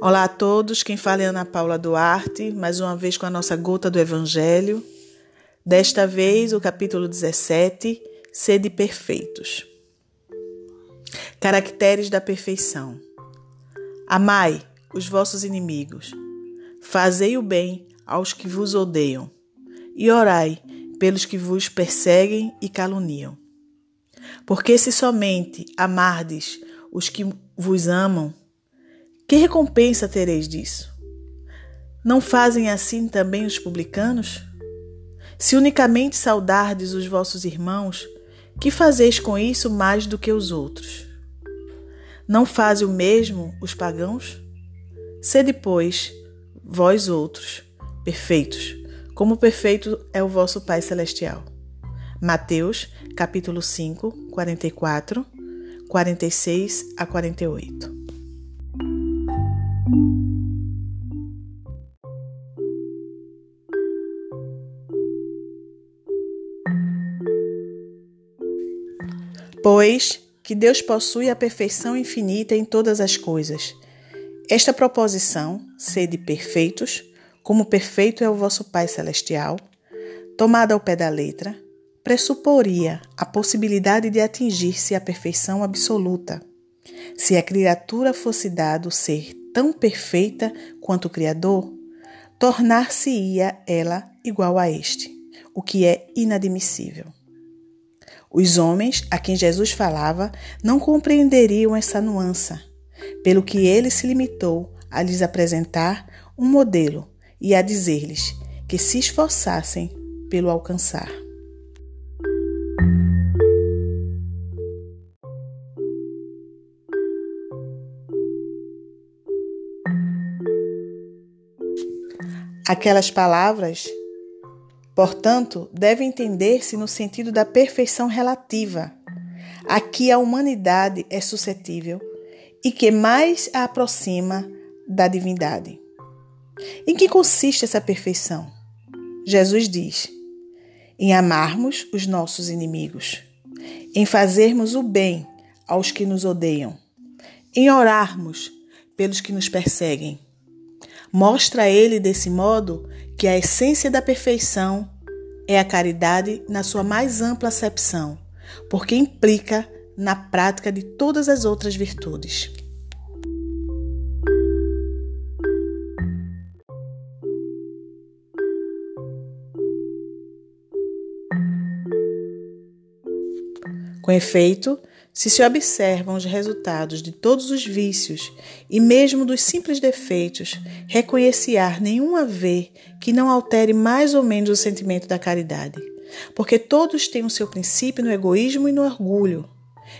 Olá a todos, quem fala é Ana Paula Duarte, mais uma vez com a nossa gota do Evangelho. Desta vez, o capítulo 17, Sede Perfeitos. Caracteres da perfeição. Amai os vossos inimigos, fazei o bem aos que vos odeiam, e orai pelos que vos perseguem e caluniam. Porque se somente amardes os que vos amam, que recompensa tereis disso? Não fazem assim também os publicanos? Se unicamente saudardes os vossos irmãos, que fazeis com isso mais do que os outros? Não fazem o mesmo os pagãos? Sede, pois, vós outros, perfeitos, como perfeito é o vosso Pai Celestial. Mateus, capítulo 5, 44, 46 a 48. Pois que Deus possui a perfeição infinita em todas as coisas. Esta proposição, sede perfeitos, como perfeito é o vosso Pai Celestial, tomada ao pé da letra, pressuporia a possibilidade de atingir-se a perfeição absoluta. Se a criatura fosse dado ser tão perfeita quanto o Criador, tornar-se-ia ela igual a este, o que é inadmissível. Os homens a quem Jesus falava não compreenderiam essa nuance, pelo que ele se limitou a lhes apresentar um modelo e a dizer-lhes que se esforçassem pelo alcançar. Aquelas palavras Portanto, deve entender-se no sentido da perfeição relativa, a que a humanidade é suscetível e que mais a aproxima da divindade. Em que consiste essa perfeição? Jesus diz: em amarmos os nossos inimigos, em fazermos o bem aos que nos odeiam, em orarmos pelos que nos perseguem. Mostra ele desse modo que a essência da perfeição é a caridade na sua mais ampla acepção, porque implica na prática de todas as outras virtudes. Com efeito, se se observam os resultados de todos os vícios e mesmo dos simples defeitos, reconhecer nenhum haver que não altere mais ou menos o sentimento da caridade, porque todos têm o seu princípio no egoísmo e no orgulho,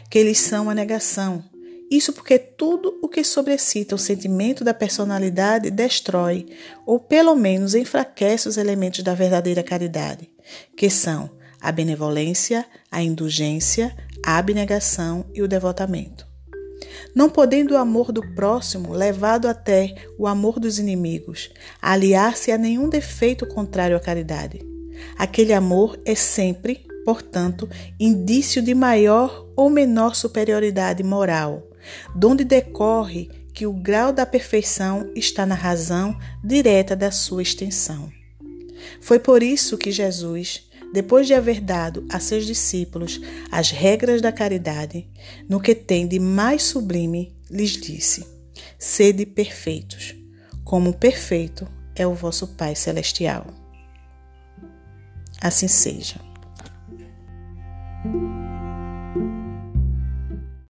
que eles são a negação. Isso porque tudo o que sobrecita o sentimento da personalidade destrói, ou pelo menos enfraquece os elementos da verdadeira caridade, que são a benevolência, a indulgência, a abnegação e o devotamento. Não podendo o amor do próximo, levado até o amor dos inimigos, aliar-se a nenhum defeito contrário à caridade. Aquele amor é sempre, portanto, indício de maior ou menor superioridade moral, donde decorre que o grau da perfeição está na razão direta da sua extensão. Foi por isso que Jesus, depois de haver dado a seus discípulos as regras da caridade, no que tem de mais sublime, lhes disse: Sede perfeitos, como perfeito é o vosso Pai Celestial. Assim seja.